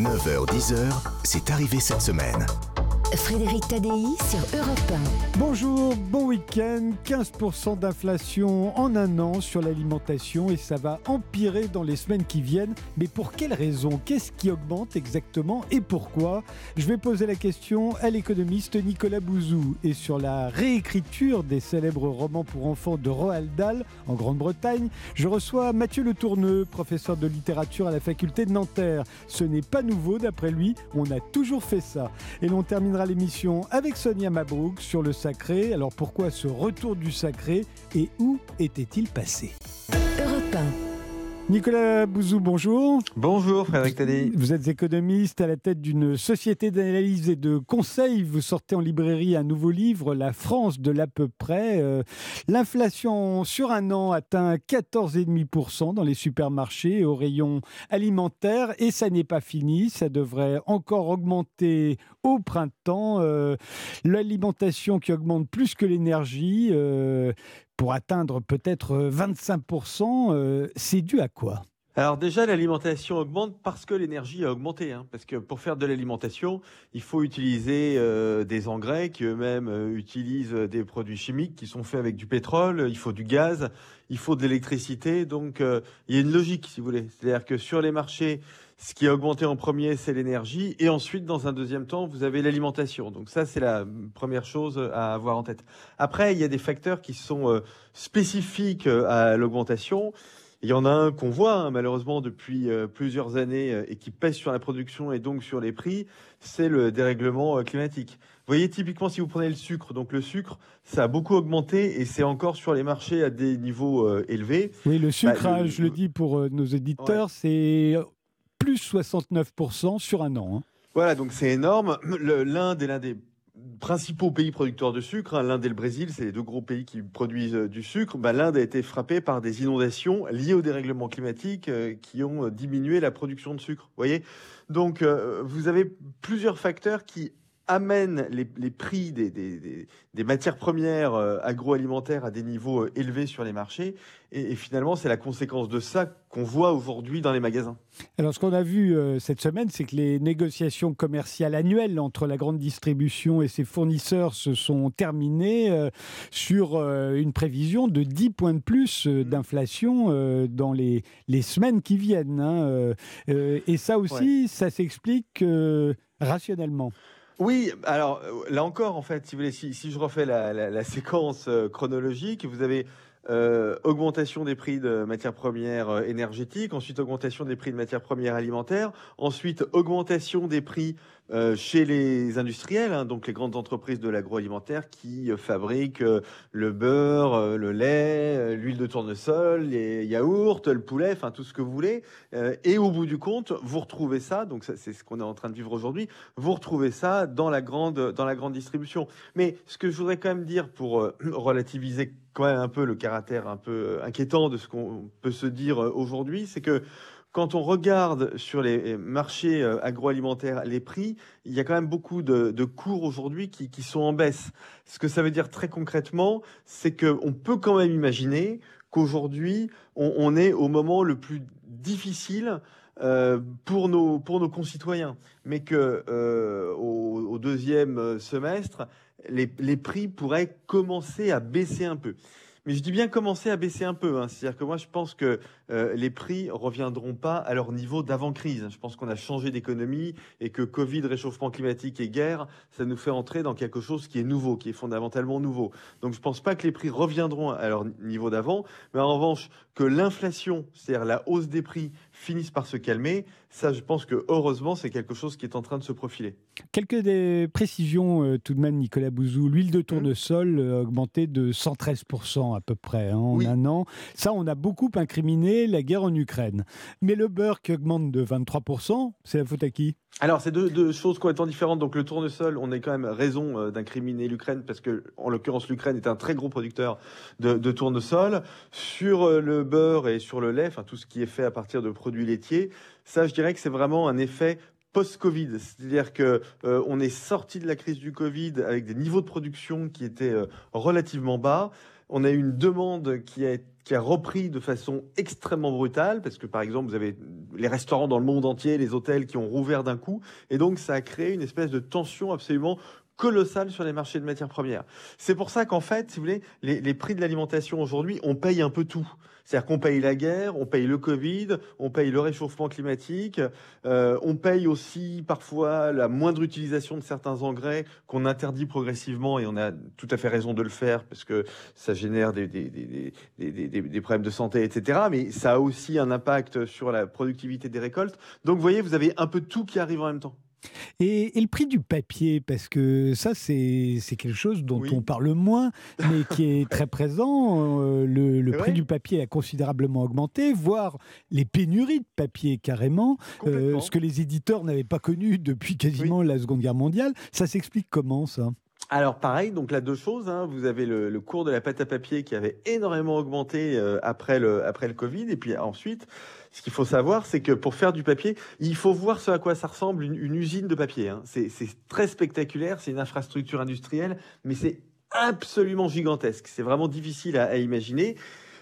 9h-10h, c'est arrivé cette semaine. Frédéric Tadei sur Europe Bonjour, bon week-end. 15% d'inflation en un an sur l'alimentation et ça va empirer dans les semaines qui viennent. Mais pour quelles raisons Qu'est-ce qui augmente exactement et pourquoi? Je vais poser la question à l'économiste Nicolas Bouzou et sur la réécriture des célèbres romans pour enfants de Roald Dahl en Grande-Bretagne. Je reçois Mathieu Le Tourneux, professeur de littérature à la faculté de Nanterre. Ce n'est pas nouveau d'après lui, on a toujours fait ça. Et l'on terminera l'émission avec Sonia Mabrouk sur le sacré. Alors pourquoi ce retour du sacré et où était-il passé? Europe Nicolas Bouzou, bonjour. Bonjour Frédéric Tadei. Vous êtes économiste à la tête d'une société d'analyse et de conseil. Vous sortez en librairie un nouveau livre, La France de l'à peu près. Euh, l'inflation sur un an atteint 14,5% dans les supermarchés au rayon alimentaire et ça n'est pas fini. Ça devrait encore augmenter au printemps. Euh, l'alimentation qui augmente plus que l'énergie. Euh, pour atteindre peut-être 25%, euh, c'est dû à quoi? Alors déjà, l'alimentation augmente parce que l'énergie a augmenté. Hein. parce que pour faire de l'alimentation, il faut utiliser euh, des engrais qui eux-mêmes euh, utilisent des produits chimiques qui sont faits avec du pétrole. Il faut du gaz, il faut de l'électricité. Donc il y a une logique, si vous voulez. C'est-à-dire que sur les marchés, ce qui a augmenté en premier, c'est l'énergie. Et ensuite, dans un deuxième temps, vous avez l'alimentation. Donc ça, c'est la première chose à avoir en tête. Après, il y a des facteurs qui sont euh, spécifiques euh, à l'augmentation. Il y en a un qu'on voit hein, malheureusement depuis euh, plusieurs années et qui pèse sur la production et donc sur les prix, c'est le dérèglement climatique. Vous voyez, typiquement, si vous prenez le sucre, donc le sucre, ça a beaucoup augmenté et c'est encore sur les marchés à des niveaux élevés. Oui, le sucre, bah, hein, je le dis pour nos éditeurs, c'est plus 69% sur un an. Hein. Voilà, donc c'est énorme. L'Inde est l'un des principaux pays producteurs de sucre, hein. l'Inde et le Brésil, c'est les deux gros pays qui produisent euh, du sucre. Bah, L'Inde a été frappée par des inondations liées au dérèglement climatique euh, qui ont euh, diminué la production de sucre. voyez Donc, vous avez plusieurs facteurs qui amène les, prix des, des, matières premières euh, agroalimentaires à des niveaux euh, élevés sur les marchés. Et, finalement, c'est la conséquence de ça qu'on voit aujourd'hui dans les magasins. Alors, ce qu'on a vu euh, cette semaine, c'est que les négociations commerciales annuelles entre la grande distribution et ses fournisseurs se sont terminées sur une prévision de 10 points de plus mmh. d'inflation dans les, les, semaines qui viennent. Hein, et ça aussi, ça s'explique rationnellement. Oui, alors euh, là encore, en fait, si, vous voulez, si, je refais la, séquence euh, chronologique, vous avez euh, augmentation des prix de matières premières énergétiques, ensuite augmentation des prix de matières premières alimentaires, ensuite augmentation des prix euh, chez les industriels, hein, donc les grandes entreprises de l'agroalimentaire qui euh, fabriquent euh, le beurre, le lait, l'huile de tournesol, les yaourts, le poulet, enfin tout ce que vous voulez. et au bout du compte, vous retrouvez ça, donc c'est ce qu'on est en train de vivre aujourd'hui, vous retrouvez ça dans la grande, dans la grande distribution. Mais ce que je voudrais quand même dire pour relativiser quand même un peu le caractère un peu inquiétant de ce qu'on peut se dire aujourd'hui, c'est que quand on regarde sur les marchés euh, agroalimentaires les prix, il y a quand même beaucoup de, cours aujourd'hui qui, sont en baisse. Ce que ça veut dire très concrètement, c'est qu'on peut quand même imaginer qu'aujourd'hui, on, est au moment le plus difficile euh, pour, nos, pour nos concitoyens, mais que euh, au, deuxième semestre, les, les prix pourraient commencer à baisser un peu. Mais je dis bien commencer à baisser un peu. Hein. C'est-à-dire que moi, je pense que euh, les prix reviendront pas à leur niveau d'avant-crise. Je pense qu'on a changé d'économie et que Covid, réchauffement climatique et guerre, ça nous fait entrer dans quelque chose qui est nouveau, qui est fondamentalement nouveau. Donc, je pense pas que les prix reviendront à leur niveau d'avant. Mais en revanche, que l'inflation, c'est-à-dire la hausse des prix, finisse par se calmer, ça, je pense que heureusement, c'est quelque chose qui est en train de se profiler. Quelques des précisions euh, tout de même, Nicolas Bouzou. L'huile de tournesol euh, a augmenté de 113% à peu près hein, en un an. Ça, on a beaucoup incriminé la guerre en Ukraine. Mais le beurre qui augmente de 23%, c'est la faute à qui? Alors, c'est deux, choses complètement différentes. Donc, le tournesol, on a quand même raison euh, d'incriminer l'Ukraine parce que, en l'occurrence, l'Ukraine est un très gros producteur de, tournesol. Sur le beurre et sur le lait, enfin tout ce qui est fait à partir de produits laitiers, ça, je dirais que c'est vraiment un effet post-Covid, c'est-à-dire que euh, on est sorti de la crise du Covid avec des niveaux de production qui étaient euh, relativement bas. on a eu une demande qui a, repris de façon extrêmement brutale, parce que par exemple, vous avez les restaurants dans le monde entier, les hôtels qui ont rouvert d'un coup, et donc ça a créé une espèce de tension absolument colossale sur les marchés de matières premières. C'est pour ça qu'en fait, si vous voulez, les prix de l'alimentation aujourd'hui, on paye un peu tout. C'est-à-dire qu'on paye la guerre, on paye le Covid, on paye le réchauffement climatique, euh, on paye aussi parfois la moindre utilisation de certains engrais qu'on interdit progressivement et on a tout à fait raison de le faire parce que ça génère des, des, des, des, des problèmes de santé, etc. Mais ça a aussi un impact sur la productivité des récoltes. Donc vous voyez, vous avez un peu tout qui arrive en même temps. Et, le prix du papier, parce que ça, c'est quelque chose dont on parle moins, mais qui est très présent. Euh, le, prix du papier a considérablement augmenté, voire les pénuries de papier carrément, euh, ce que les éditeurs n'avaient pas connu depuis quasiment la Seconde Guerre mondiale. Ça s'explique comment ça? Alors pareil, donc là deux choses. Hein. Vous avez le, cours de la pâte à papier qui avait énormément augmenté euh, après le après le Covid, et puis ensuite, ce qu'il faut savoir, c'est que pour faire du papier, il faut voir ce à quoi ça ressemble une, usine de papier. Hein. C'est très spectaculaire, c'est une infrastructure industrielle, mais c'est absolument gigantesque. C'est vraiment difficile à imaginer.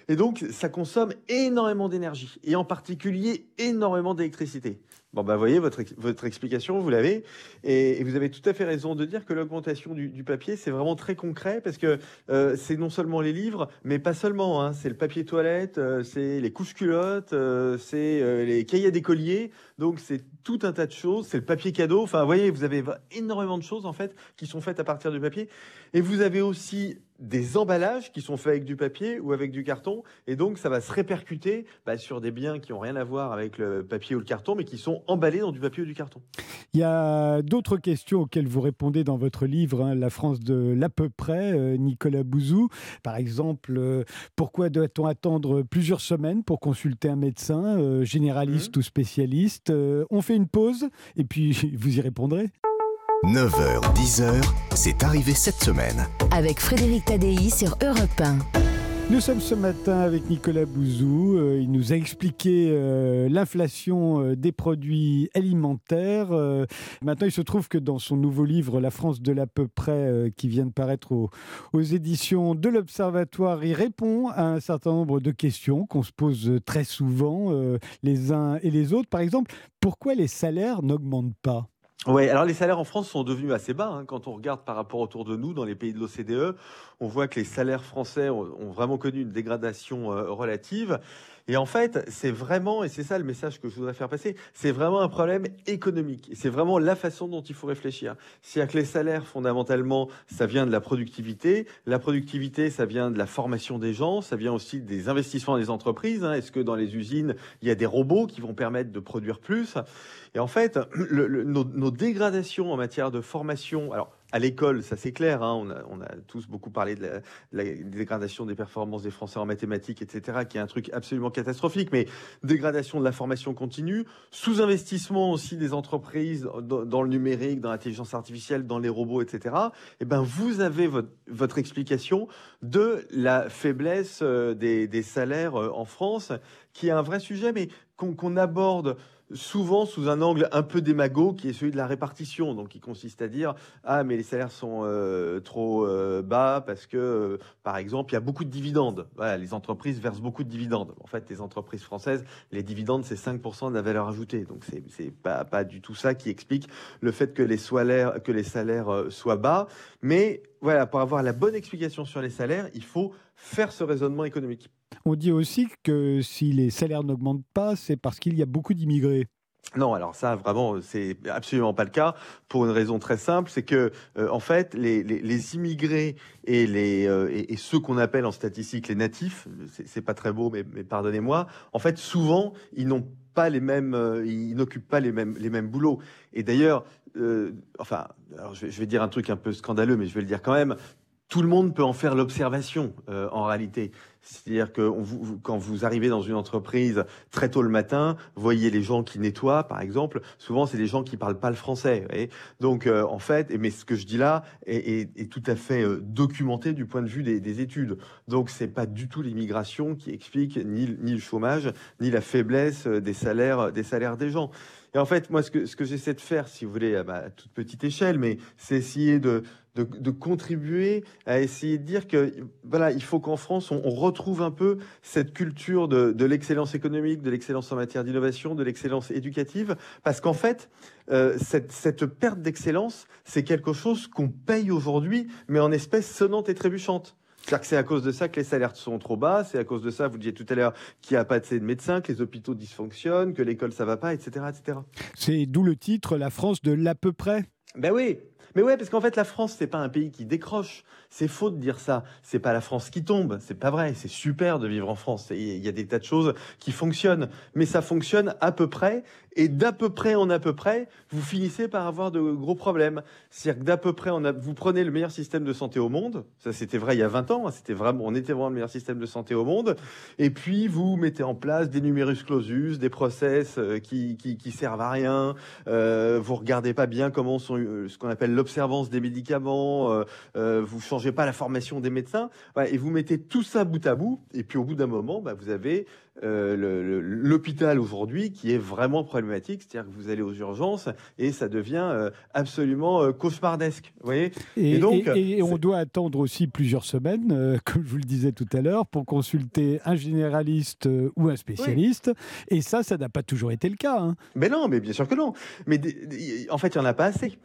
Et donc, ça consomme énormément d'énergie, et en particulier énormément d'électricité. Bon, bah, voyez, votre, votre explication, vous l'avez. Et, vous avez tout à fait raison de dire que l'augmentation du, papier, c'est vraiment très concret parce que euh, c'est non seulement les livres, mais pas seulement. Hein. c'est le papier toilette, euh, c'est les couches culottes, euh, c'est les cahiers d'écoliers. Donc, c'est tout un tas de choses. C'est le papier cadeau. Enfin, vous voyez, vous avez énormément de choses, en fait, qui sont faites à partir du papier. Et vous avez aussi des emballages qui sont faits avec du papier ou avec du carton. Et donc, ça va se répercuter bah, sur des biens qui n'ont rien à voir avec le papier ou le carton, mais qui sont emballés dans du papier ou du carton. Il y a d'autres questions auxquelles vous répondez dans votre livre, hein, La France de l'à peu près, euh, Nicolas Bouzou. Par exemple, euh, pourquoi doit-on attendre plusieurs semaines pour consulter un médecin, euh, généraliste mmh. ou spécialiste? On fait une pause et puis vous y répondrez. 9h, 10h, c'est arrivé cette semaine. Avec Frédéric Tadei sur Europe 1. Nous sommes ce matin avec Nicolas Bouzou. Euh, il nous a expliqué euh, l'inflation euh, des produits alimentaires. maintenant, il se trouve que dans son nouveau livre, La France de l'à peu près, qui vient de paraître aux éditions de l'Observatoire, il répond à un certain nombre de questions qu'on se pose très souvent, les uns et les autres. Par exemple, pourquoi les salaires n'augmentent pas? Oui, alors les salaires en France sont devenus assez bas. Hein. Quand on regarde par rapport autour de nous, dans les pays de l'OCDE, on voit que les salaires français ont, vraiment connu une dégradation euh, relative. Et en fait, c'est vraiment, et c'est ça le message que je voudrais faire passer, c'est vraiment un problème économique. C'est vraiment la façon dont il faut réfléchir. C'est-à-dire que les salaires, fondamentalement, ça vient de la productivité. La productivité, ça vient de la formation des gens, ça vient aussi des investissements des entreprises. Hein. Est-ce que dans les usines, il y a des robots qui vont permettre de produire plus? Et en fait, nos, nos dégradations en matière de formation, alors à l'école, ça c'est clair, hein, on, a, tous beaucoup parlé de la, dégradation des performances des Français en mathématiques, etc., qui est un truc absolument catastrophique, mais dégradation de la formation continue, sous-investissement aussi des entreprises dans, le numérique, dans l'intelligence artificielle, dans les robots, etc., et eh ben vous avez votre, explication de la faiblesse euh, des, salaires euh, en France, qui est un vrai sujet, mais qu'on aborde souvent sous un angle un peu démago qui est celui de la répartition, donc qui consiste à dire ah mais les salaires sont euh, trop euh, bas parce que euh, par exemple il y a beaucoup de dividendes. Les entreprises versent beaucoup de dividendes. En fait, les entreprises françaises, les dividendes c'est 5% de la valeur ajoutée, donc c'est pas du tout ça qui explique le fait que les salaires que les salaires soient bas. Mais voilà, pour avoir la bonne explication sur les salaires, il faut faire ce raisonnement économique. On dit aussi que si les salaires n'augmentent pas, c'est parce qu'il y a beaucoup d'immigrés. Non, alors ça, vraiment, c'est absolument pas le cas pour une raison très simple, c'est que euh, en fait, les, immigrés et les euh, et, ceux qu'on appelle en statistique les natifs, c'est pas très beau, mais, pardonnez-moi, en fait, souvent, euh, ils n'occupent pas les mêmes les mêmes boulots. Et d'ailleurs, enfin, alors je vais dire un truc un peu scandaleux, mais je vais le dire quand même tout le monde peut en faire l'observation en réalité. C'est-à-dire que quand vous arrivez dans une entreprise très tôt le matin, voyez les gens qui nettoient, par exemple, souvent c'est des gens qui parlent pas le français. Et donc euh, en fait, mais ce que je dis là est, tout à fait euh, documenté du point de vue des, études. Donc c'est pas du tout l'immigration qui explique ni, le chômage, ni la faiblesse des salaires des salaires des gens. Et en fait, moi, ce que, j'essaie de faire, si vous voulez, à, toute petite échelle, mais c'est essayer de, de, contribuer à essayer de dire que voilà, il faut qu'en France, on, retrouve un peu cette culture de, l'excellence économique, de l'excellence en matière d'innovation, de l'excellence éducative, parce qu'en fait, euh, cette, cette, perte d'excellence, c'est quelque chose qu'on paye aujourd'hui, mais en espèces sonnantes et trébuchantes. C'est-à-dire que c'est à cause de ça que les salaires sont trop bas, c'est à cause de ça, vous disiez tout à l'heure, qu'il n'y a pas assez de médecins, que les hôpitaux dysfonctionnent, que l'école ça va pas, etc. etc. C'est d'où le titre La France de l'à peu près? Ben oui, mais ouais, parce qu'en fait, la France, c'est pas un pays qui décroche. C'est faux de dire ça. C'est pas la France qui tombe. C'est pas vrai. C'est super de vivre en France. Il y a des tas de choses qui fonctionnent. Mais ça fonctionne à peu près. Et d'à peu près en à peu près, vous finissez par avoir de gros problèmes. C'est-à-dire que d'à peu près, on a, vous prenez le meilleur système de santé au monde. Ça, c'était vrai il y a 20 ans. Hein. C'était vraiment, on était vraiment le meilleur système de santé au monde. Et puis, vous mettez en place des numerus clausus, des process euh, qui, qui, servent à rien. Euh, vous regardez pas bien comment sont euh, ce qu'on appelle l'observance des médicaments. Euh, euh, vous changez pas la formation des médecins. et vous mettez tout ça bout à bout. Et puis, au bout d'un moment, bah, vous avez euh, l'hôpital aujourd'hui qui est vraiment problématique, c'est-à-dire que vous allez aux urgences et ça devient euh, absolument euh, cauchemardesque. Vous voyez? Et, donc, et, on doit attendre aussi plusieurs semaines, comme je vous le disais tout à l'heure, pour consulter un généraliste ou un spécialiste. Et ça, ça n'a pas toujours été le cas. Hein. Mais non, mais bien sûr que non. Mais en fait, il n'y en a pas assez.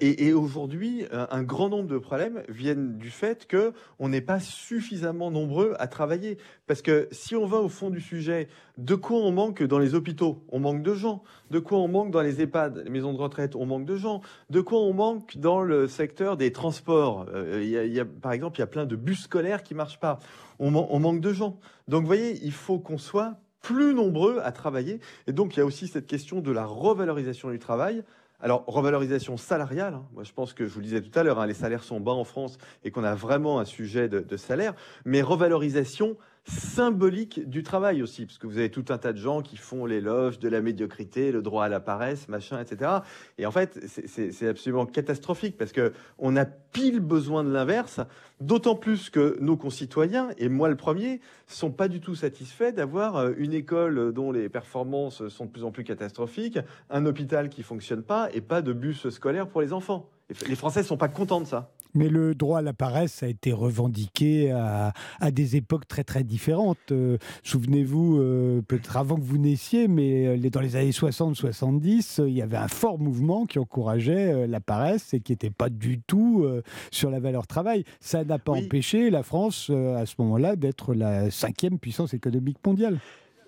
et, et aujourd'hui, un grand nombre de problèmes viennent du fait que on n'est pas suffisamment nombreux à travailler. Parce que si on va au fond du sujet, de quoi on manque dans les hôpitaux? On manque de gens. De quoi on manque dans les EHPAD, les maisons de retraite? On manque de gens. De quoi on manque dans le secteur des transports? Euh, y, a, Par exemple, il y a plein de bus scolaires qui marchent pas. On, on manque de gens. Donc, vous voyez, il faut qu'on soit plus nombreux à travailler. Et donc, il y a aussi cette question de la revalorisation du travail. Alors, revalorisation salariale, hein. moi je pense que je vous le disais tout à l'heure, hein, les salaires sont bas en France et qu'on a vraiment un sujet de, de salaire, mais revalorisation symbolique du travail aussi, parce que vous avez tout un tas de gens qui font l'éloge de la médiocrité, le droit à la paresse, machin, etc. Et en fait, c'est absolument catastrophique, parce que on a pile besoin de l'inverse, d'autant plus que nos concitoyens, et moi le premier, sont pas du tout satisfaits d'avoir euh, une école dont les performances sont de plus en plus catastrophiques, un hôpital qui fonctionne pas, et pas de bus scolaire pour les enfants. Les Français ne sont pas contents de ça. Mais le droit à la paresse a été revendiqué à, des époques très très différentes. Euh, souvenez-vous, euh, peut-être avant que vous naissiez, mais euh, dans les années 60-70, il y avait un fort mouvement qui encourageait la paresse et qui n'était pas du tout sur la valeur travail. Ça n'a pas empêché la France, à ce moment-là, d'être la cinquième puissance économique mondiale.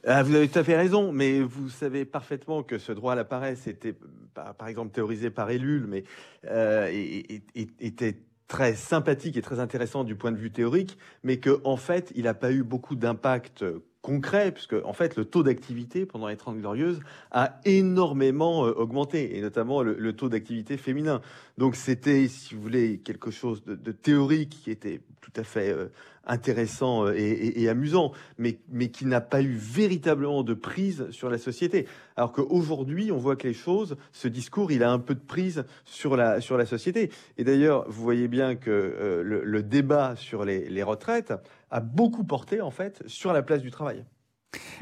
Ah, vous avez tout à fait raison, mais vous savez parfaitement que ce droit à la paresse était, par exemple, théorisé par Ellul, mais était très sympathique et très intéressant du point de vue théorique, mais qu'en en fait, il n'a pas eu beaucoup d'impact concret, puisque en fait le taux d'activité pendant les 30 glorieuses a énormément euh, augmenté, et notamment le, taux d'activité féminin. Donc c'était, si vous voulez, quelque chose de, théorique qui était tout à fait euh, intéressant euh, et, amusant, mais, qui n'a pas eu véritablement de prise sur la société. Alors qu'aujourd'hui, on voit que les choses, ce discours, il a un peu de prise sur la, sur la société. Et d'ailleurs, vous voyez bien que le, débat sur les, retraites a beaucoup porté en fait sur la place du travail.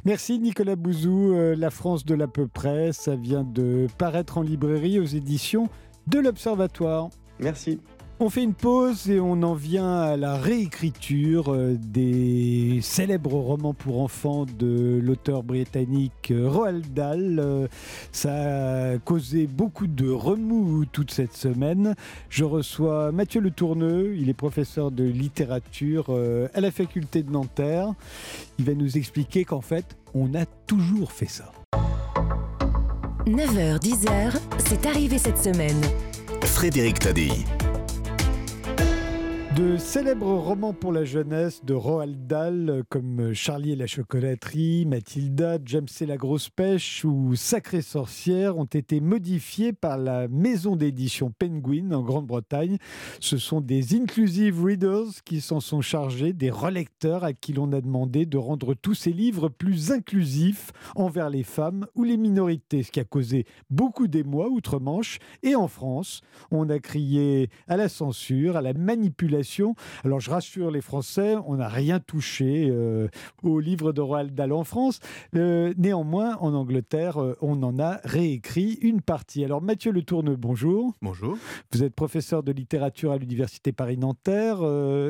Merci Nicolas Bouzou. Euh, la France de l'à peu près, ça vient de paraître en librairie aux éditions de l'Observatoire. Merci. On fait une pause et on en vient à la réécriture euh, des célèbres romans pour enfants de l'auteur britannique euh, Roald Dahl. Euh, ça a causé beaucoup de remous toute cette semaine. Je reçois Mathieu Le Tourneux, il est professeur de littérature à la faculté de Nanterre. Il va nous expliquer qu'en fait, on a toujours fait ça. 9h, 10h, c'est arrivé cette semaine. Frédéric Tadei. De célèbres romans pour la jeunesse de Roald Dahl comme Charlie et la chocolaterie, Mathilda, James et la grosse pêche ou Sacrée sorcière ont été modifiés par la maison d'édition Penguin en Grande-Bretagne. Ce sont des inclusive readers qui s'en sont chargés, des relecteurs à qui l'on a demandé de rendre tous ces livres plus inclusifs envers les femmes ou les minorités, ce qui a causé beaucoup d'émoi outre-Manche. Et en France, on a crié à la censure, à la manipulation Alors je rassure les Français, on n'a rien touché euh, au livre de Roald Dahl en France. Euh, néanmoins, en Angleterre, euh, on en a réécrit une partie. Alors Mathieu Le Tourneux, bonjour. Bonjour. Vous êtes professeur de littérature à l'Université Paris-Nanterre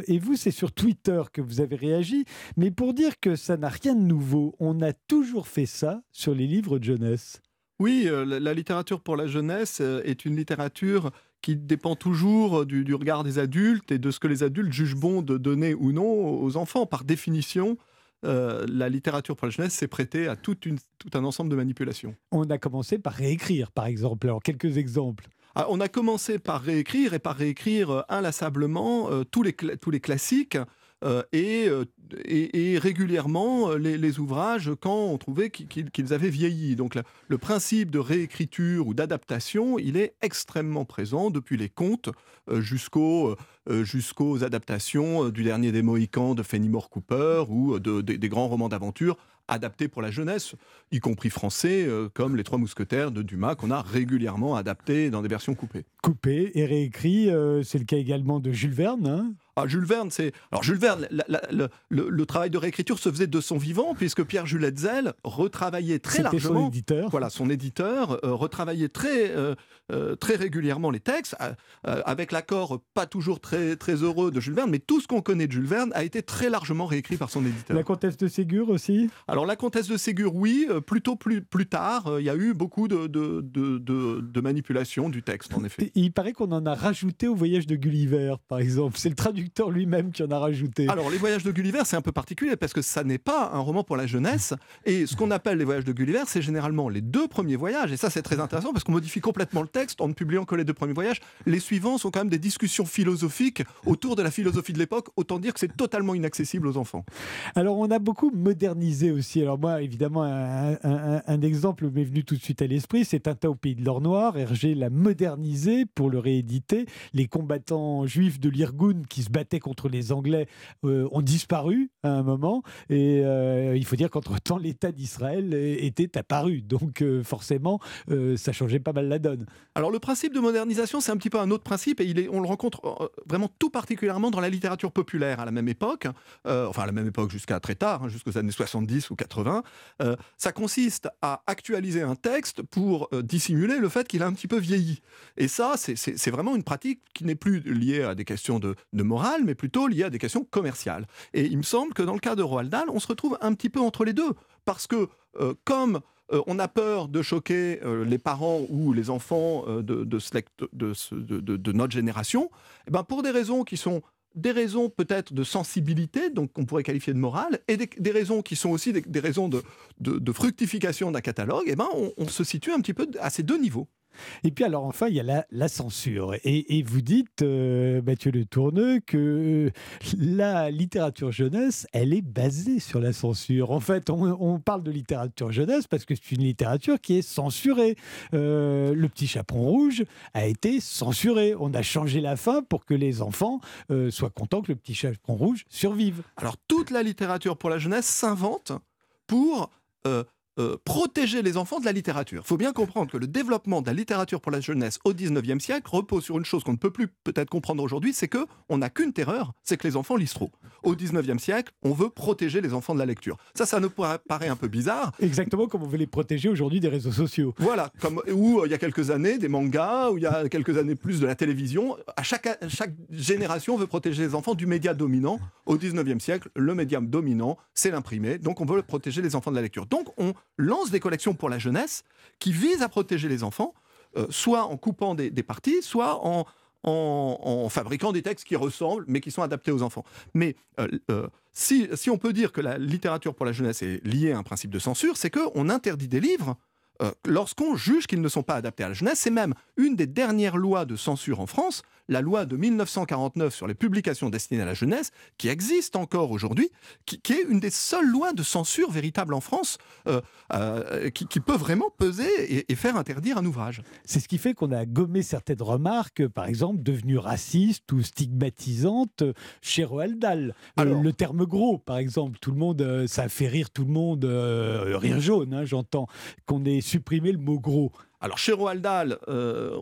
et vous, c'est sur Twitter que vous avez réagi, mais pour dire que ça n'a rien de nouveau, on a toujours fait ça sur les livres de jeunesse. Oui, la littérature pour la jeunesse est une littérature qui dépend toujours du, regard des adultes et de ce que les adultes jugent bon de donner ou non aux enfants. Par définition, euh, la littérature pour la jeunesse s'est prêtée à tout un ensemble de manipulations. On a commencé par réécrire, par exemple. Alors, quelques exemples. Ah, on a commencé par réécrire et par réécrire inlassablement euh, tous, les tous les classiques euh, euh, et, régulièrement euh, les, ouvrages quand on trouvait qu'ils avaient vieilli. Donc le principe de réécriture ou d'adaptation, il est extrêmement présent depuis les contes jusqu'aux adaptations du dernier des Mohicans de Fenimore Cooper ou des grands romans d'aventure adaptés pour la jeunesse, y compris français, comme Les Trois Mousquetaires de Dumas, qu'on a régulièrement adapté dans des versions coupées. Coupées et réécrits, c'est le cas également de Jules Verne. Hein? Ah, Jules Verne, c'est. Alors, Jules Verne, le, travail de réécriture se faisait de son vivant, puisque Pierre Jules Hetzel retravaillait très largement. son éditeur. Voilà, son éditeur euh, retravaillait très, euh, euh, très régulièrement les textes, avec l'accord pas toujours très, très heureux de Jules Verne, mais tout ce qu'on connaît de Jules Verne a été très largement réécrit par son éditeur. La comtesse de Ségur aussi? Alors, la comtesse de Ségur, oui, plutôt plus, plus tard. Il y a eu beaucoup de, de, de, de manipulation du texte, en effet. il paraît qu'on en a rajouté au voyage de Gulliver, par exemple. C'est le traducteur lui-même qui en a rajouté. Alors, Les Voyages de Gulliver, c'est un peu particulier parce que ça n'est pas un roman pour la jeunesse. Et ce qu'on appelle Les Voyages de Gulliver, c'est généralement les deux premiers voyages. Et ça, c'est très intéressant parce qu'on modifie complètement le texte en ne publiant que les deux premiers voyages. Les suivants sont quand même des discussions philosophiques autour de la philosophie de l'époque. Autant dire que c'est totalement inaccessible aux enfants. Alors, on a beaucoup modernisé aussi. Alors, moi, évidemment, un, exemple m'est venu tout de suite à l'esprit c'est Tintin au pays de l'or noir. Hergé l'a modernisé pour le rééditer. Les combattants juifs de l'Irgun qui se battaient contre les Anglais euh, ont disparu à un moment. Et euh, il faut dire qu'entre-temps, l'État d'Israël était apparu. Donc euh, forcément, ça changeait pas mal la donne. Alors le principe de modernisation, c'est un petit peu un autre principe et il est, on le rencontre vraiment tout particulièrement dans la littérature populaire à la même époque, enfin à la même époque jusqu'à très tard, hein, jusqu'aux années 70 ou 80. ça consiste à actualiser un texte pour dissimuler le fait qu'il a un petit peu vieilli. Et ça, c'est vraiment une pratique qui n'est plus liée à des questions de, de morale mais plutôt lié à des questions commerciales. Et il me semble que dans le cas de Roald Dahl, on se retrouve un petit peu entre les deux, parce que euh, comme euh, on a peur de choquer euh, les parents ou les enfants de, notre génération, eh ben pour des raisons qui sont des raisons peut-être de sensibilité, donc qu'on pourrait qualifier de morale, et des, raisons qui sont aussi des, raisons de, fructification d'un catalogue, et eh ben on se situe un petit peu à ces deux niveaux. Et puis alors enfin, il y a la, censure. Et, vous dites, euh, Mathieu Le Tourneux, que la littérature jeunesse, elle est basée sur la censure. En fait, on, parle de littérature jeunesse parce que c'est une littérature qui est censurée. Euh, le petit chaperon rouge a été censuré. On a changé la fin pour que les enfants euh, soient contents que le petit chaperon rouge survive. Alors toute la littérature pour la jeunesse s'invente pour euh, protéger les enfants de la littérature. Il faut bien comprendre que le développement de la littérature pour la jeunesse au 19e siècle repose sur une chose qu'on ne peut plus peut-être comprendre aujourd'hui, c'est que on n'a qu'une terreur, c'est que les enfants lisent trop. Au 19e siècle, on veut protéger les enfants de la lecture. Ça, ça nous paraît un peu bizarre. Exactement comme on veut les protéger aujourd'hui des réseaux sociaux. Voilà, comme où euh, il y a quelques années des mangas, où il y a quelques années plus de la télévision. À chaque, chaque génération veut protéger les enfants du média dominant. Au 19e siècle, le média dominant, c'est l'imprimé, donc on veut protéger les enfants de la lecture. Donc on lance des collections pour la jeunesse qui visent à protéger les enfants, euh, soit en coupant des, parties, soit en, en, fabriquant des textes qui ressemblent, mais qui sont adaptés aux enfants. Mais euh, euh, si, si, on peut dire que la littérature pour la jeunesse est liée à un principe de censure, c'est qu'on interdit des livres lorsqu'on juge qu'ils ne sont pas adaptés à la jeunesse. C'est même une des dernières lois de censure en France la loi de 1949 sur les publications destinées à la jeunesse, qui existe encore aujourd'hui, qui, est une des seules lois de censure véritable en France, euh, euh, qui, peut vraiment peser et, faire interdire un ouvrage. C'est ce qui fait qu'on a gommé certaines remarques, par exemple, devenues racistes ou stigmatisantes chez Roald Dahl. Euh, le terme gros, par exemple, tout le monde, ça fait rire tout le monde, rire jaune, hein, j'entends, qu'on ait supprimé le mot gros. Alors chez Roald Dahl, euh,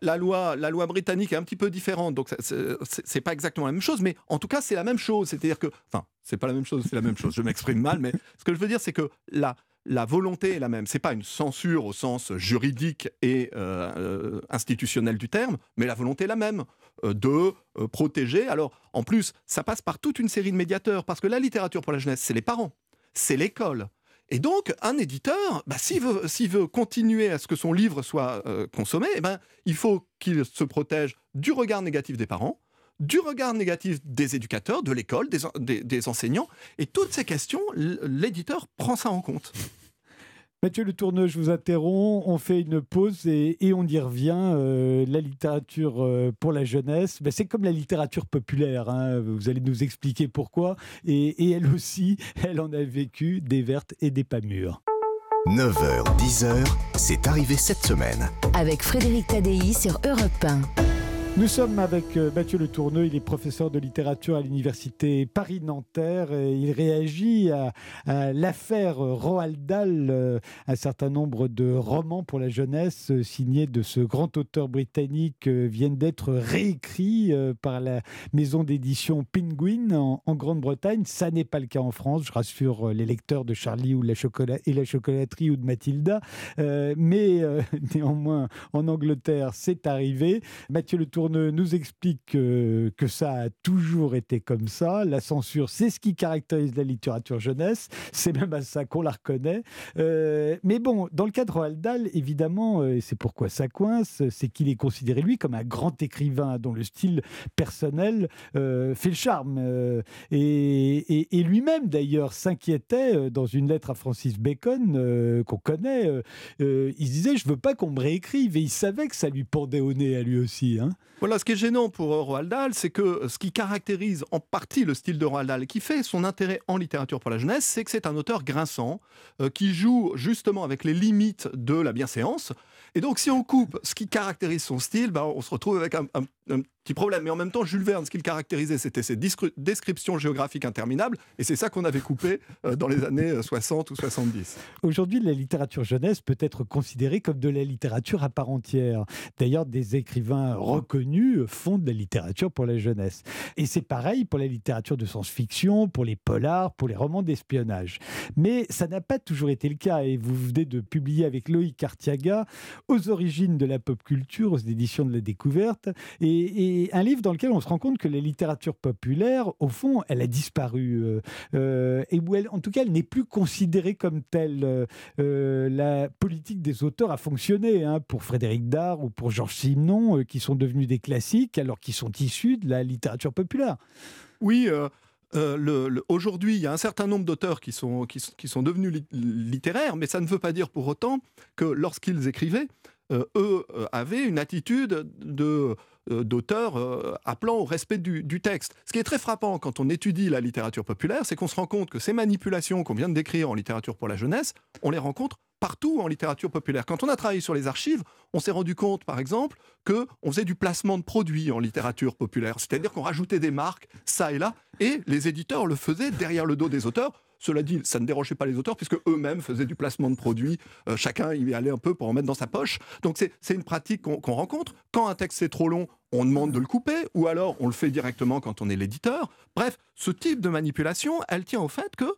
la, loi, la loi britannique est un petit peu différente, donc c'est pas exactement la même chose, mais en tout cas c'est la même chose. C'est-à-dire que, enfin, c'est pas la même chose, c'est la même chose. Je m'exprime mal, mais ce que je veux dire, c'est que la, la volonté est la même. C'est pas une censure au sens juridique et euh, euh, institutionnel du terme, mais la volonté est la même de protéger. Alors, en plus, ça passe par toute une série de médiateurs, parce que la littérature pour la jeunesse, c'est les parents, c'est l'école, et donc, un éditeur, bah, s'il veut, continuer à ce que son livre soit euh, consommé, eh ben, il faut qu'il se protège du regard négatif des parents, du regard négatif des éducateurs, de l'école, des enseignants. Et toutes ces questions, l'éditeur prend ça en compte. Mathieu Le Tourneux, je vous interromps. On fait une pause et, on y revient. Euh, la littérature euh, pour la jeunesse, ben, c'est comme la littérature populaire. Hein. Vous allez nous expliquer pourquoi. Et, elle aussi, elle en a vécu des vertes et des pas mûres. 9h, 10h, c'est arrivé cette semaine. Avec Frédéric Tadei sur Europe 1. Nous sommes avec euh, Mathieu Le Tourneux, il est professeur de littérature à l'université Paris-Nanterre. Il réagit à, l'affaire Roald Dahl, euh, un certain nombre de romans pour la jeunesse euh, signés de ce grand auteur britannique viennent d'être réécrits par la maison d'édition Penguin en, Grande-Bretagne. Ça n'est pas le cas en France, je rassure les lecteurs de Charlie ou la et la chocolaterie ou de Mathilda. mais néanmoins, en Angleterre, c'est arrivé. Mathieu Le Tourneux nous explique que, ça a toujours été comme ça. La censure, c'est ce qui caractérise la littérature jeunesse. C'est même à ça qu'on la reconnaît. Euh, mais bon, dans le cas de Roald évidemment, euh, et c'est pourquoi ça coince, c'est qu'il est considéré, lui, comme un grand écrivain dont le style personnel euh, fait le charme. et, lui-même, d'ailleurs, s'inquiétait dans une lettre à Francis Bacon, qu'on connaît. il disait Je veux pas qu'on me réécrive. Et il savait que ça lui pendait au nez à lui aussi. Hein. Voilà, ce qui est gênant pour Roald Dahl, c'est que ce qui caractérise en partie le style de Roald Dahl, qui fait son intérêt en littérature pour la jeunesse, c'est que c'est un auteur grinçant, euh, qui joue justement avec les limites de la bienséance. Et donc, si on coupe ce qui caractérise son style, ben, on se retrouve avec un, problème. Mais en même temps, Jules Verne, ce qu'il caractérisait, c'était ses descriptions géographiques interminables. Et c'est ça qu'on avait coupé euh, dans les années 60 euh, ou 70. Aujourd'hui, la littérature jeunesse peut être considérée comme de la littérature à part entière. D'ailleurs, des écrivains reconnus font de la littérature pour la jeunesse. Et c'est pareil pour la littérature de science-fiction, pour les polars, pour les romans d'espionnage. Mais ça n'a pas toujours été le cas. Et vous venez de publier avec Loïc Artiaga aux origines de la pop culture, aux éditions de la découverte. Et, un livre dans lequel on se rend compte que la littérature populaire, au fond, elle a disparu. Euh, euh, et où en tout cas, elle n'est plus considérée comme telle. Euh, la politique des auteurs a fonctionné hein, pour Frédéric Dard ou pour Georges Simenon, qui sont devenus des classiques alors qu'ils sont issus de la littérature populaire. Oui. Aujourd'hui, il y a un certain nombre d'auteurs qui sont, qui, sont devenus littéraires, mais ça ne veut pas dire pour autant que lorsqu'ils écrivaient, eux avaient une attitude de euh, d'auteurs euh, appelant au respect du, texte. Ce qui est très frappant quand on étudie la littérature populaire, c'est qu'on se rend compte que ces manipulations qu'on vient de décrire en littérature pour la jeunesse, on les rencontre partout en littérature populaire. Quand on a travaillé sur les archives, on s'est rendu compte, par exemple, que on faisait du placement de produits en littérature populaire, c'est-à-dire qu'on rajoutait des marques ça et là, et les éditeurs le faisaient derrière le dos des auteurs cela dit, ça ne dérangeait pas les auteurs puisque eux-mêmes faisaient du placement de produits. Euh, chacun y allait un peu pour en mettre dans sa poche. Donc c'est une pratique qu'on rencontre. Quand un texte est trop long, on demande de le couper ou alors on le fait directement quand on est l'éditeur. Bref, ce type de manipulation, elle tient au fait que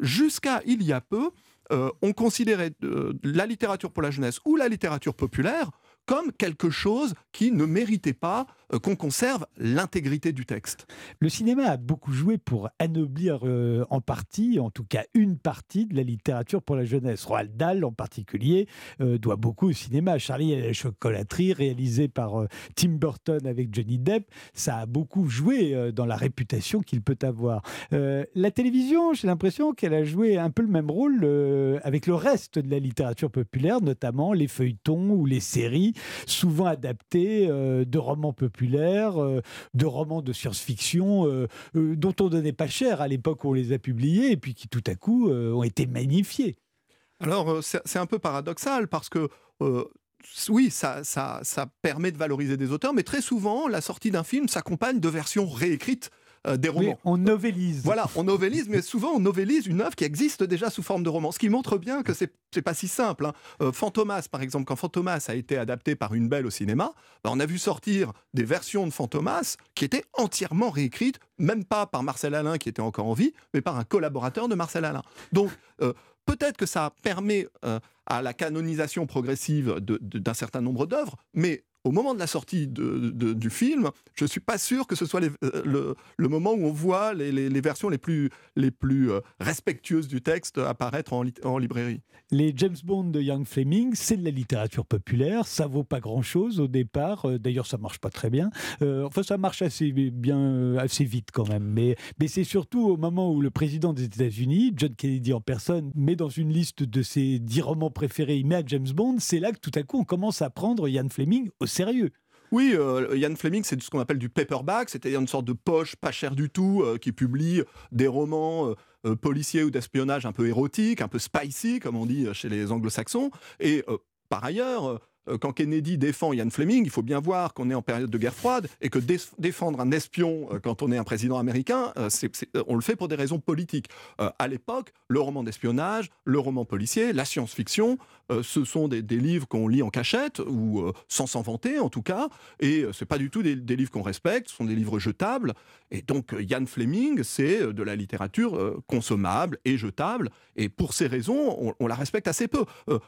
jusqu'à il y a peu, euh, on considérait euh, la littérature pour la jeunesse ou la littérature populaire comme quelque chose qui ne méritait pas qu'on conserve l'intégrité du texte. Le cinéma a beaucoup joué pour anoblir euh, en partie, en tout cas une partie de la littérature pour la jeunesse. Roald Dahl en particulier euh, doit beaucoup au cinéma. Charlie et la chocolaterie, réalisé par Tim Burton avec Johnny Depp, ça a beaucoup joué dans la réputation qu'il peut avoir. la télévision, j'ai l'impression qu'elle a joué un peu le même rôle avec le reste de la littérature populaire, notamment les feuilletons ou les séries, souvent adaptés de romans populaires euh, de romans de science-fiction euh, euh, dont on donnait pas cher à l'époque où on les a publiés et puis qui tout à coup ont été magnifiés. Alors c'est un peu paradoxal parce que oui, ça, ça, permet de valoriser des auteurs, mais très souvent, la sortie d'un film s'accompagne de versions réécrites euh, des romans. on novélise. Voilà, on novélise, mais souvent on novélise une œuvre qui existe déjà sous forme de roman, ce qui montre bien que c'est pas si simple. Hein. Euh, Fantomas, par exemple, quand Fantomas a été adapté par une belle au cinéma, bah, on a vu sortir des versions de Fantomas qui étaient entièrement réécrites, même pas par Marcel Alain qui était encore en vie, mais par un collaborateur de Marcel Alain. Donc euh, peut-être que ça permet à la canonisation progressive d'un certain nombre d'œuvres, mais au moment de la sortie du film, je ne suis pas sûr que ce soit euh, le, moment où on voit les, versions les plus, euh, respectueuses du texte apparaître en, librairie. Les James Bond de Young Fleming, c'est de la littérature populaire, ça vaut pas grand-chose au départ, euh, d'ailleurs ça marche pas très bien, enfin ça marche assez bien, assez vite quand même, mais, c'est surtout au moment où le président des États-Unis, John Kennedy en personne, met dans une liste de ses dix romans préférés, il met à James Bond, c'est là que tout à coup on commence à prendre Ian Fleming au sérieux. Oui, euh, Fleming, c'est ce qu'on appelle du paperback, c'est-à-dire une sorte de poche pas chère du tout, euh, qui publie des romans euh, policiers ou d'espionnage un peu érotiques, un peu spicy, comme on dit chez les anglo-saxons. Et par ailleurs, euh, quand Kennedy défend Ian Fleming, il faut bien voir qu'on est en période de guerre froide et que défendre un espion euh, quand on est un président américain, euh, on le fait pour des raisons politiques. à l'époque, le roman d'espionnage, le roman policier, la science-fiction, ce sont des, livres qu'on lit en cachette ou sans s'en vanter en tout cas, et ce c'est pas du tout des, livres qu'on respecte, ce sont des livres jetables. Et donc Ian Fleming, c'est de la littérature consommable et jetable, et pour ces raisons, on, on la respecte assez peu.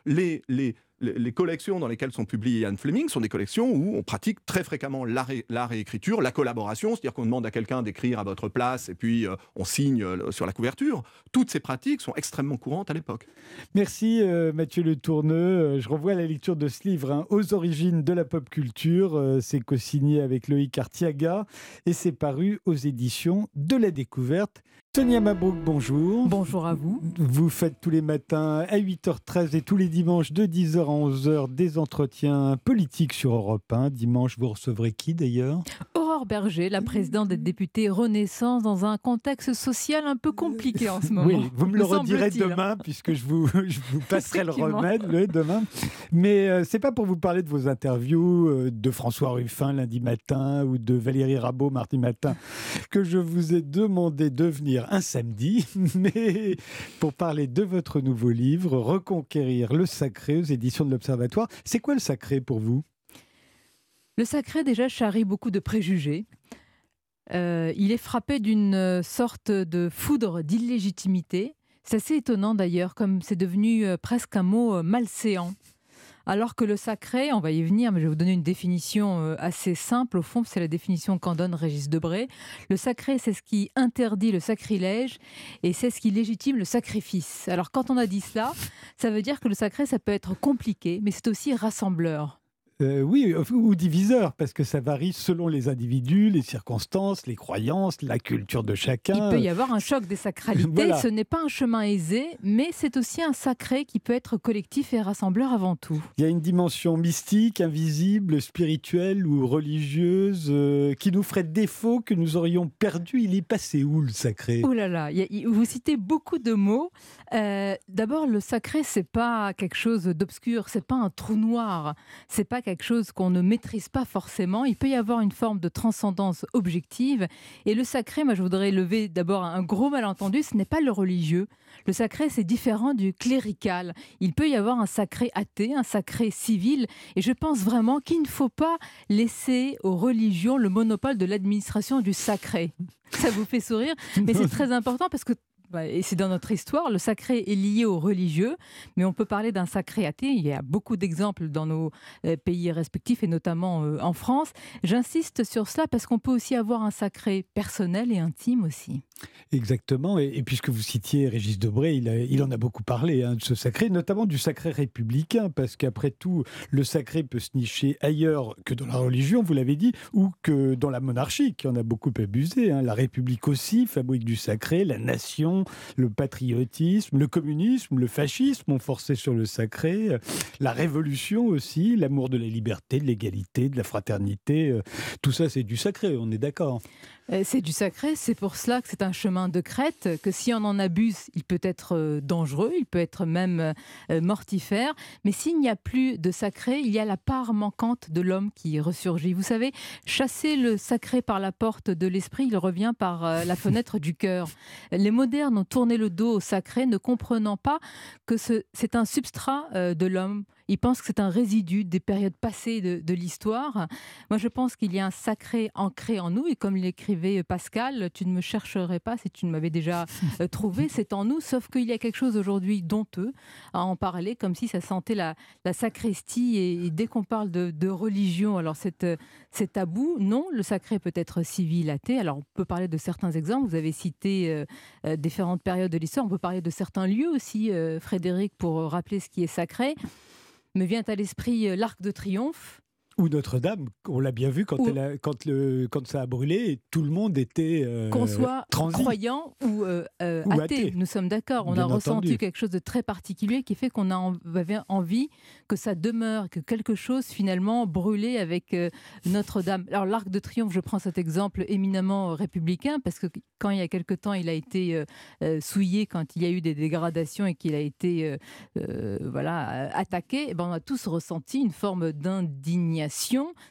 les, les les collections dans lesquelles sont publiés Ian Fleming sont des collections où on pratique très fréquemment la, réécriture, la collaboration, c'est-à-dire qu'on demande à quelqu'un d'écrire à votre place et puis euh, on signe euh, sur la couverture. Toutes ces pratiques sont extrêmement courantes à l'époque. Merci euh, Mathieu Le Tourneux. Je revois la lecture de ce livre, hein, Aux origines de la pop culture. c'est co-signé avec Loïc Artiaga et c'est paru aux éditions de la découverte. Sonia Mabrouk, bonjour. Bonjour à vous. Vous faites tous les matins à 8h13 et tous les dimanches de 10h à 11h des entretiens politiques sur Europe 1. Dimanche, vous recevrez qui d'ailleurs? Aurore Berger, la présidente des députés Renaissance, dans un contexte social un peu compliqué en ce moment. Oui, vous me, le redirez demain, puisque je vous, je vous passerai le remède demain. Mais euh, c'est pas pour vous parler de vos interviews euh, de François Ruffin lundi matin ou de Valérie Rabault mardi matin que je vous ai demandé de venir un samedi, mais pour parler de votre nouveau livre, Reconquérir le sacré aux éditions de l'Observatoire. C'est quoi le sacré pour vous? Le sacré déjà charrie beaucoup de préjugés. Euh, il est frappé d'une sorte de foudre d'illégitimité. C'est assez étonnant d'ailleurs, comme c'est devenu euh, presque un mot euh, malséant. Alors que le sacré, on va y venir, mais je vais vous donner une définition euh, assez simple. Au fond, c'est la définition qu'en donne Régis Debray. Le sacré, c'est ce qui interdit le sacrilège et c'est ce qui légitime le sacrifice. Alors quand on a dit cela, ça veut dire que le sacré, ça peut être compliqué, mais c'est aussi rassembleur. Euh, oui, ou diviseur, parce que ça varie selon les individus, les circonstances, les croyances, la culture de chacun. Il peut y avoir un choc des sacralités. Ce n'est pas un chemin aisé, mais c'est aussi un sacré qui peut être collectif et rassembleur avant tout. Il y a une dimension mystique, invisible, spirituelle ou religieuse euh, qui nous ferait défaut, que nous aurions perdu. Il est passé où le sacré? Oh là là, vous citez beaucoup de mots. Euh, d'abord, le sacré, c'est pas quelque chose d'obscur, c'est pas un trou noir, c'est pas quelque chose qu'on ne maîtrise pas forcément. Il peut y avoir une forme de transcendance objective. Et le sacré, moi, je voudrais lever d'abord un gros malentendu, ce n'est pas le religieux. Le sacré, c'est différent du clérical. Il peut y avoir un sacré athée, un sacré civil. Et je pense vraiment qu'il ne faut pas laisser aux religions le monopole de l'administration du sacré. Ça vous fait sourire, mais c'est très important parce que et c'est dans notre histoire, le sacré est lié au religieux, mais on peut parler d'un sacré athée. Il y a beaucoup d'exemples dans nos euh, pays respectifs et notamment euh, en France. J'insiste sur cela parce qu'on peut aussi avoir un sacré personnel et intime aussi. Exactement. Et, puisque vous citiez Régis Debray, il, il en a beaucoup parlé hein, de ce sacré, notamment du sacré républicain, parce qu'après tout, le sacré peut se nicher ailleurs que dans la religion, vous l'avez dit, ou que dans la monarchie, qui en a beaucoup abusé. Hein. La République aussi fabrique du sacré, la nation le patriotisme, le communisme, le fascisme ont forcé sur le sacré, euh, la révolution aussi, l'amour de la liberté, de l'égalité, de la fraternité. euh, Tout ça, c'est du sacré, on est d'accord. Euh, C'est du sacré, c'est pour cela que c'est un chemin de crête, que si on en abuse, il peut être euh, dangereux, il peut être même euh, mortifère, mais s'il n'y a plus de sacré, il y a la part manquante de l'homme qui ressurgit. Vous savez, chasser le sacré par la porte de l'esprit, il revient par la fenêtre du cœur. Les modernes ont tourné le dos au sacré, ne comprenant pas que ce- c'est un substrat de l'homme. Ils pensent que c'est un résidu des périodes passées de, de l'histoire. Moi, je pense qu'il y a un sacré ancré en nous, et comme l'écrivait Pascal, tu ne me chercherais pas si tu ne m'avais déjà euh, trouvé, c'est en nous, sauf qu'il y a quelque chose aujourd'hui donteux à en parler, comme si ça sentait la, la sacristie, et, et dès qu'on parle de, de religion, alors c'est euh, c'est tabou. Non, le sacré peut être civil, athée. Alors, on peut parler de certains exemples. Vous avez cité euh, euh, différentes périodes de l'histoire. On peut parler de certains lieux aussi, euh, Frédéric, pour euh, rappeler ce qui est sacré. Me vient à l'esprit euh, l'Arc de Triomphe. Ou Notre-Dame, on l'a bien vu quand, Ou- elle a- quand, le, quand ça a brûlé, tout le monde était euh, qu'on soit transi. croyant ou, euh, euh, Ou athée. athée. Nous sommes d'accord. On Bien a ressenti quelque chose de très particulier qui fait qu'on avait envie que ça demeure, que quelque chose finalement brûlait avec euh, Notre-Dame. Alors l'Arc de Triomphe, je prends cet exemple éminemment républicain parce que quand il y a quelque temps il a été souillé, quand il y a eu des dégradations et qu'il a été voilà attaqué, eh ben, on a tous ressenti une forme d'indignation.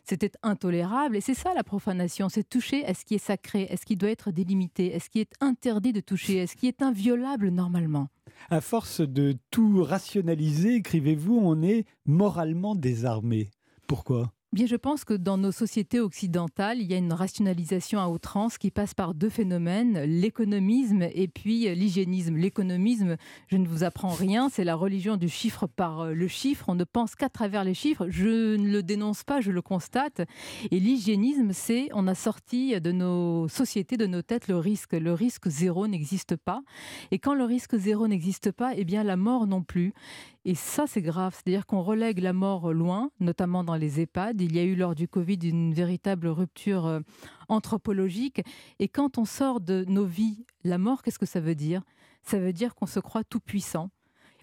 C'était intolérable et c'est ça la profanation, c'est toucher à ce qui est sacré, à ce qui doit être délimité, à ce qui est interdit de toucher, à ce qui est inviolable normalement. À force de tout rationaliser, écrivez-vous, on est moralement désarmé. Pourquoi? Bien, je pense que dans nos sociétés occidentales, il y a une rationalisation à outrance qui passe par deux phénomènes, l'économisme et puis euh, l'hygiénisme. L'économisme, je ne vous apprends rien, c'est la religion du chiffre par euh, le chiffre. On ne pense qu'à travers les chiffres. Je ne le dénonce pas, je le constate. Et l'hygiénisme, c'est on a sorti de nos sociétés, de nos têtes, le risque. Le risque zéro n'existe pas. Et quand le risque zéro n'existe pas, eh bien la mort non plus. Et ça, c'est grave. C'est-à-dire qu'on relègue la mort loin, notamment dans les EHPAD. Il y a eu lors du Covid une véritable rupture euh, anthropologique. Et quand on sort de nos vies, la mort, qu'est-ce que ça veut dire? Ça veut dire qu'on se croit tout puissant.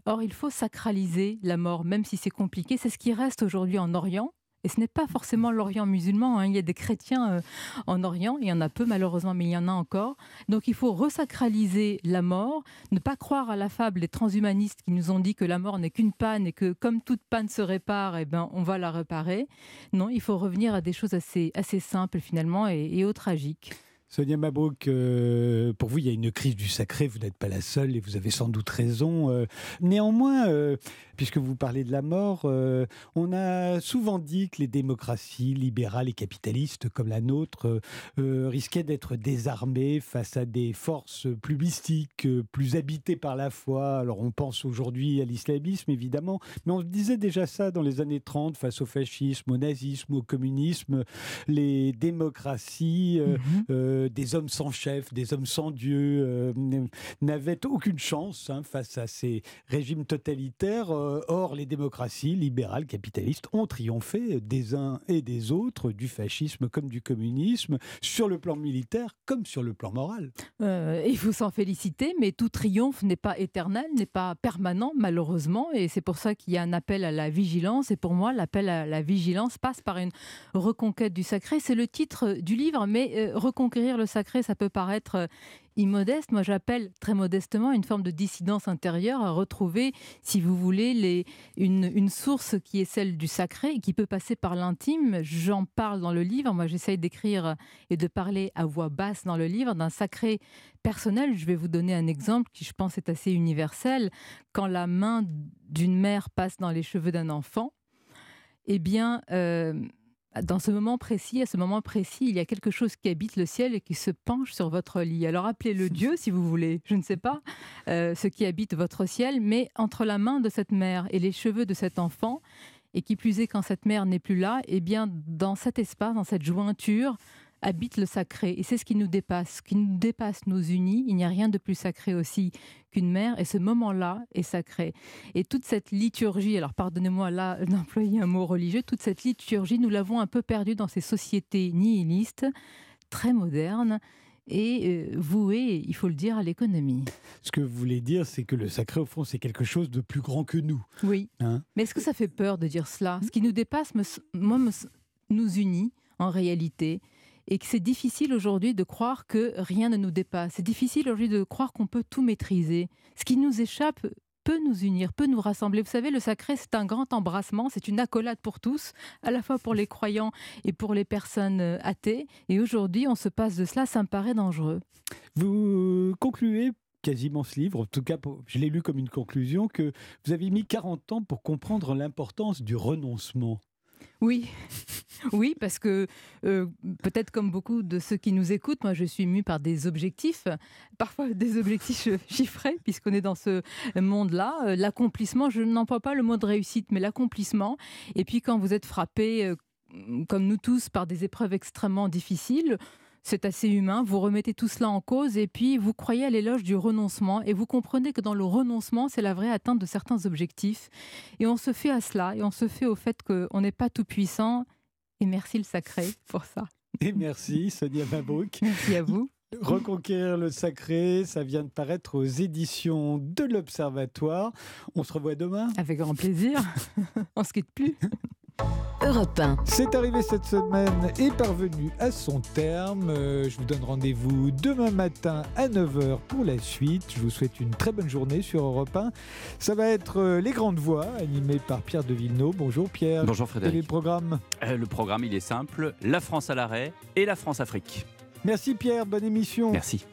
Or, il faut sacraliser la mort, même si c'est compliqué. C'est ce qui reste aujourd'hui en Orient. Et ce n'est pas forcément l'Orient musulman. hein. Il y a des chrétiens euh, en Orient. Il y en a peu, malheureusement, mais il y en a encore. Donc, il faut resacraliser la mort, ne pas croire à la fable des transhumanistes qui nous ont dit que la mort n'est qu'une panne et que, comme toute panne se répare, eh ben, on va la réparer. Non, il faut revenir à des choses assez, assez simples, finalement, et, et au tragique. Sonia Mabrouk, euh, pour vous, il y a une crise du sacré, vous n'êtes pas la seule et vous avez sans doute raison. Euh, néanmoins, euh, puisque vous parlez de la mort, on a souvent dit que les démocraties libérales et capitalistes comme la nôtre risquaient d'être désarmées face à des forces plus mystiques, plus habitées par la foi. Alors on pense aujourd'hui à l'islamisme, évidemment, mais on disait déjà ça dans les années 30 face au fascisme, au nazisme, au communisme. Les démocraties... euh, euh, des hommes sans chef, des hommes sans Dieu, euh, n'avaient aucune chance hein, face à ces régimes totalitaires. Euh, or, les démocraties libérales, capitalistes, ont triomphé des uns et des autres, du fascisme comme du communisme, sur le plan militaire comme sur le plan moral. Il faut s'en féliciter, mais tout triomphe n'est pas éternel, n'est pas permanent, malheureusement. Et c'est pour ça qu'il y a un appel à la vigilance. Et pour moi, l'appel à la vigilance passe par une reconquête du sacré. C'est le titre du livre, mais euh, le sacré, ça peut paraître euh, immodeste. Moi, j'appelle très modestement une forme de dissidence intérieure à retrouver, si vous voulez, les, une, source qui est celle du sacré et qui peut passer par l'intime. J'en parle dans le livre. Moi, j'essaye d'écrire et de parler à voix basse dans le livre d'un sacré personnel. Je vais vous donner un exemple qui, je pense, est assez universel. Quand la main d'une mère passe dans les cheveux d'un enfant, eh bien, euh, dans ce moment précis, à ce moment précis, il y a quelque chose qui habite le ciel et qui se penche sur votre lit. Alors appelez-le Dieu si vous voulez, je ne sais pas euh, ce qui habite votre ciel, mais entre la main de cette mère et les cheveux de cet enfant, et qui plus est quand cette mère n'est plus là, eh bien, dans cet espace, dans cette jointure, habite le sacré. Et c'est ce qui nous dépasse. Ce qui nous dépasse nous unit. Il n'y a rien de plus sacré aussi qu'une mère. Et ce moment-là est sacré. Et toute cette liturgie, alors pardonnez-moi là d'employer un mot religieux, toute cette liturgie, nous l'avons un peu perdue dans ces sociétés nihilistes, très modernes, et euh, voué, il faut le dire, à l'économie. Ce que vous voulez dire, c'est que le sacré, au fond, c'est quelque chose de plus grand que nous. Oui. Hein? Mais est-ce que ça fait peur de dire cela? Ce qui nous dépasse, me, moi, me, nous unit en réalité. Et que c'est difficile aujourd'hui de croire que rien ne nous dépasse. C'est difficile aujourd'hui de croire qu'on peut tout maîtriser. Ce qui nous échappe peut nous unir, peut nous rassembler. Vous savez, le sacré, c'est un grand embrassement, c'est une accolade pour tous, à la fois pour les croyants et pour les personnes euh, athées. Et aujourd'hui, on se passe de cela, ça me paraît dangereux. Vous concluez quasiment ce livre, en tout cas, je l'ai lu comme une conclusion, que vous avez mis 40 ans pour comprendre l'importance du renoncement. Oui, oui, parce que euh, peut-être comme beaucoup de ceux qui nous écoutent, moi je suis mue par des objectifs, parfois des objectifs chiffrés, puisqu'on est dans ce monde-là. Euh, l'accomplissement, je n'emploie pas le mot de réussite, mais l'accomplissement. Et puis quand vous êtes frappé, euh, comme nous tous, par des épreuves extrêmement difficiles, c'est assez humain. Vous remettez tout cela en cause et puis vous croyez à l'éloge du renoncement et vous comprenez que dans le renoncement, c'est la vraie atteinte de certains objectifs. Et on se fait à cela et on se fait au fait qu'on n'est pas tout puissant. Et merci le sacré pour ça. Et merci Sonia Mabrouk. Merci à vous. Reconquérir le sacré, ça vient de paraître aux éditions de l'Observatoire. On se revoit demain. Avec grand plaisir. on se quitte plus. Europe 1. C'est arrivé cette semaine et parvenu à son terme. Euh, je vous donne rendez-vous demain matin à 9h pour la suite. Je vous souhaite une très bonne journée sur Europe 1. Ça va être euh, Les Grandes Voix, animé par Pierre de Villeneuve. Bonjour Pierre. Bonjour Frédéric. Quel est le programme euh, Le programme, il est simple. La France à l'arrêt et la France-Afrique. Merci Pierre, bonne émission. Merci.